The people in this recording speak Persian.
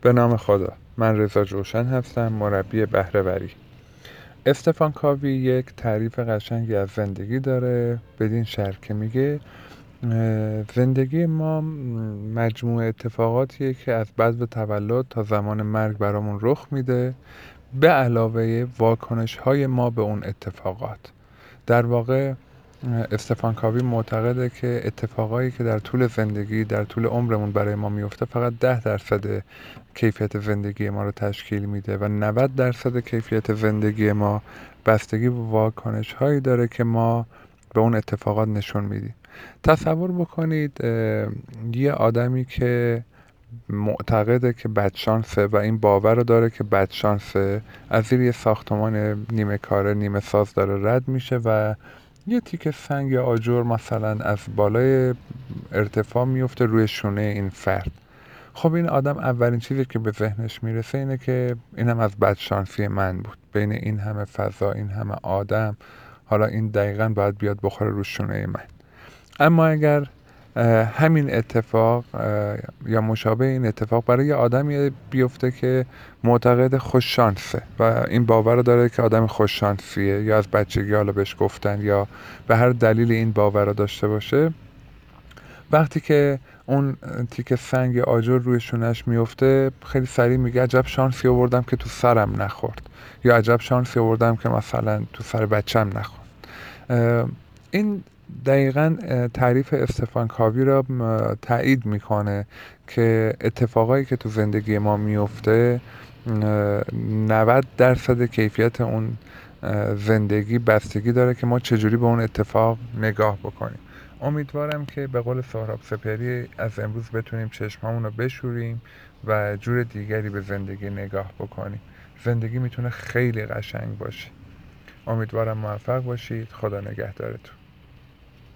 به نام خدا. من رضا جوشن هستم مربی بهرهوری. استفان کاوی یک تعریف قشنگی از زندگی داره. بدین شرح که میگه زندگی ما مجموعه اتفاقاتیه که از بعد تولد تا زمان مرگ برامون رخ میده به علاوه واکنش های ما به اون اتفاقات. در واقع استفان کاوی معتقده که اتفاقایی که در طول زندگی در طول عمرمون برای ما میفته فقط ده درصد کیفیت زندگی ما رو تشکیل میده و 90 درصد کیفیت زندگی ما بستگی به واکنش هایی داره که ما به اون اتفاقات نشون میدیم. تصور بکنید یه آدمی که معتقده که بدشانسه و این باور رو داره که بدشانسه از زیر یه ساختمان نیمه کاره نیمه ساز داره رد میشه و یه تیکه سنگ آجر مثلا از بالای ارتفاع میفته روی شونه این فرد. خب این آدم اولین چیزی که به ذهنش می‌رسه اینه که اینم از بدشانسی من بود. بین این همه فضا این همه آدم حالا این دقیقا باید بیاد بخوره رو شونه من. اما اگر همین اتفاق یا مشابه این اتفاق برای یه آدمی بیفته که معتقد خوششانسه و این باور رو داره که آدم خوششانسیه یا از بچگی حالا بهش گفتن یا به هر دلیل این باور رو داشته باشه. وقتی که اون تیک سنگ آجر روی شونش میفته خیلی سریع میگه عجب شانسی آوردم که تو سرم نخورد یا عجب شانسی آوردم که مثلا تو سر بچم نخورد. این دقیقا تعریف استفان کاوی را تایید می‌کنه که اتفاقایی که تو زندگی ما میفته 90 درصد کیفیت اون زندگی بستگی داره که ما چجوری به اون اتفاق نگاه بکنیم. امیدوارم که به قول سهراب سپری از امروز بتونیم چشمامون رو بشوریم و جور دیگری به زندگی نگاه بکنیم. زندگی می‌تونه خیلی قشنگ باشه. امیدوارم موفق باشید. خدا نگهدارتون.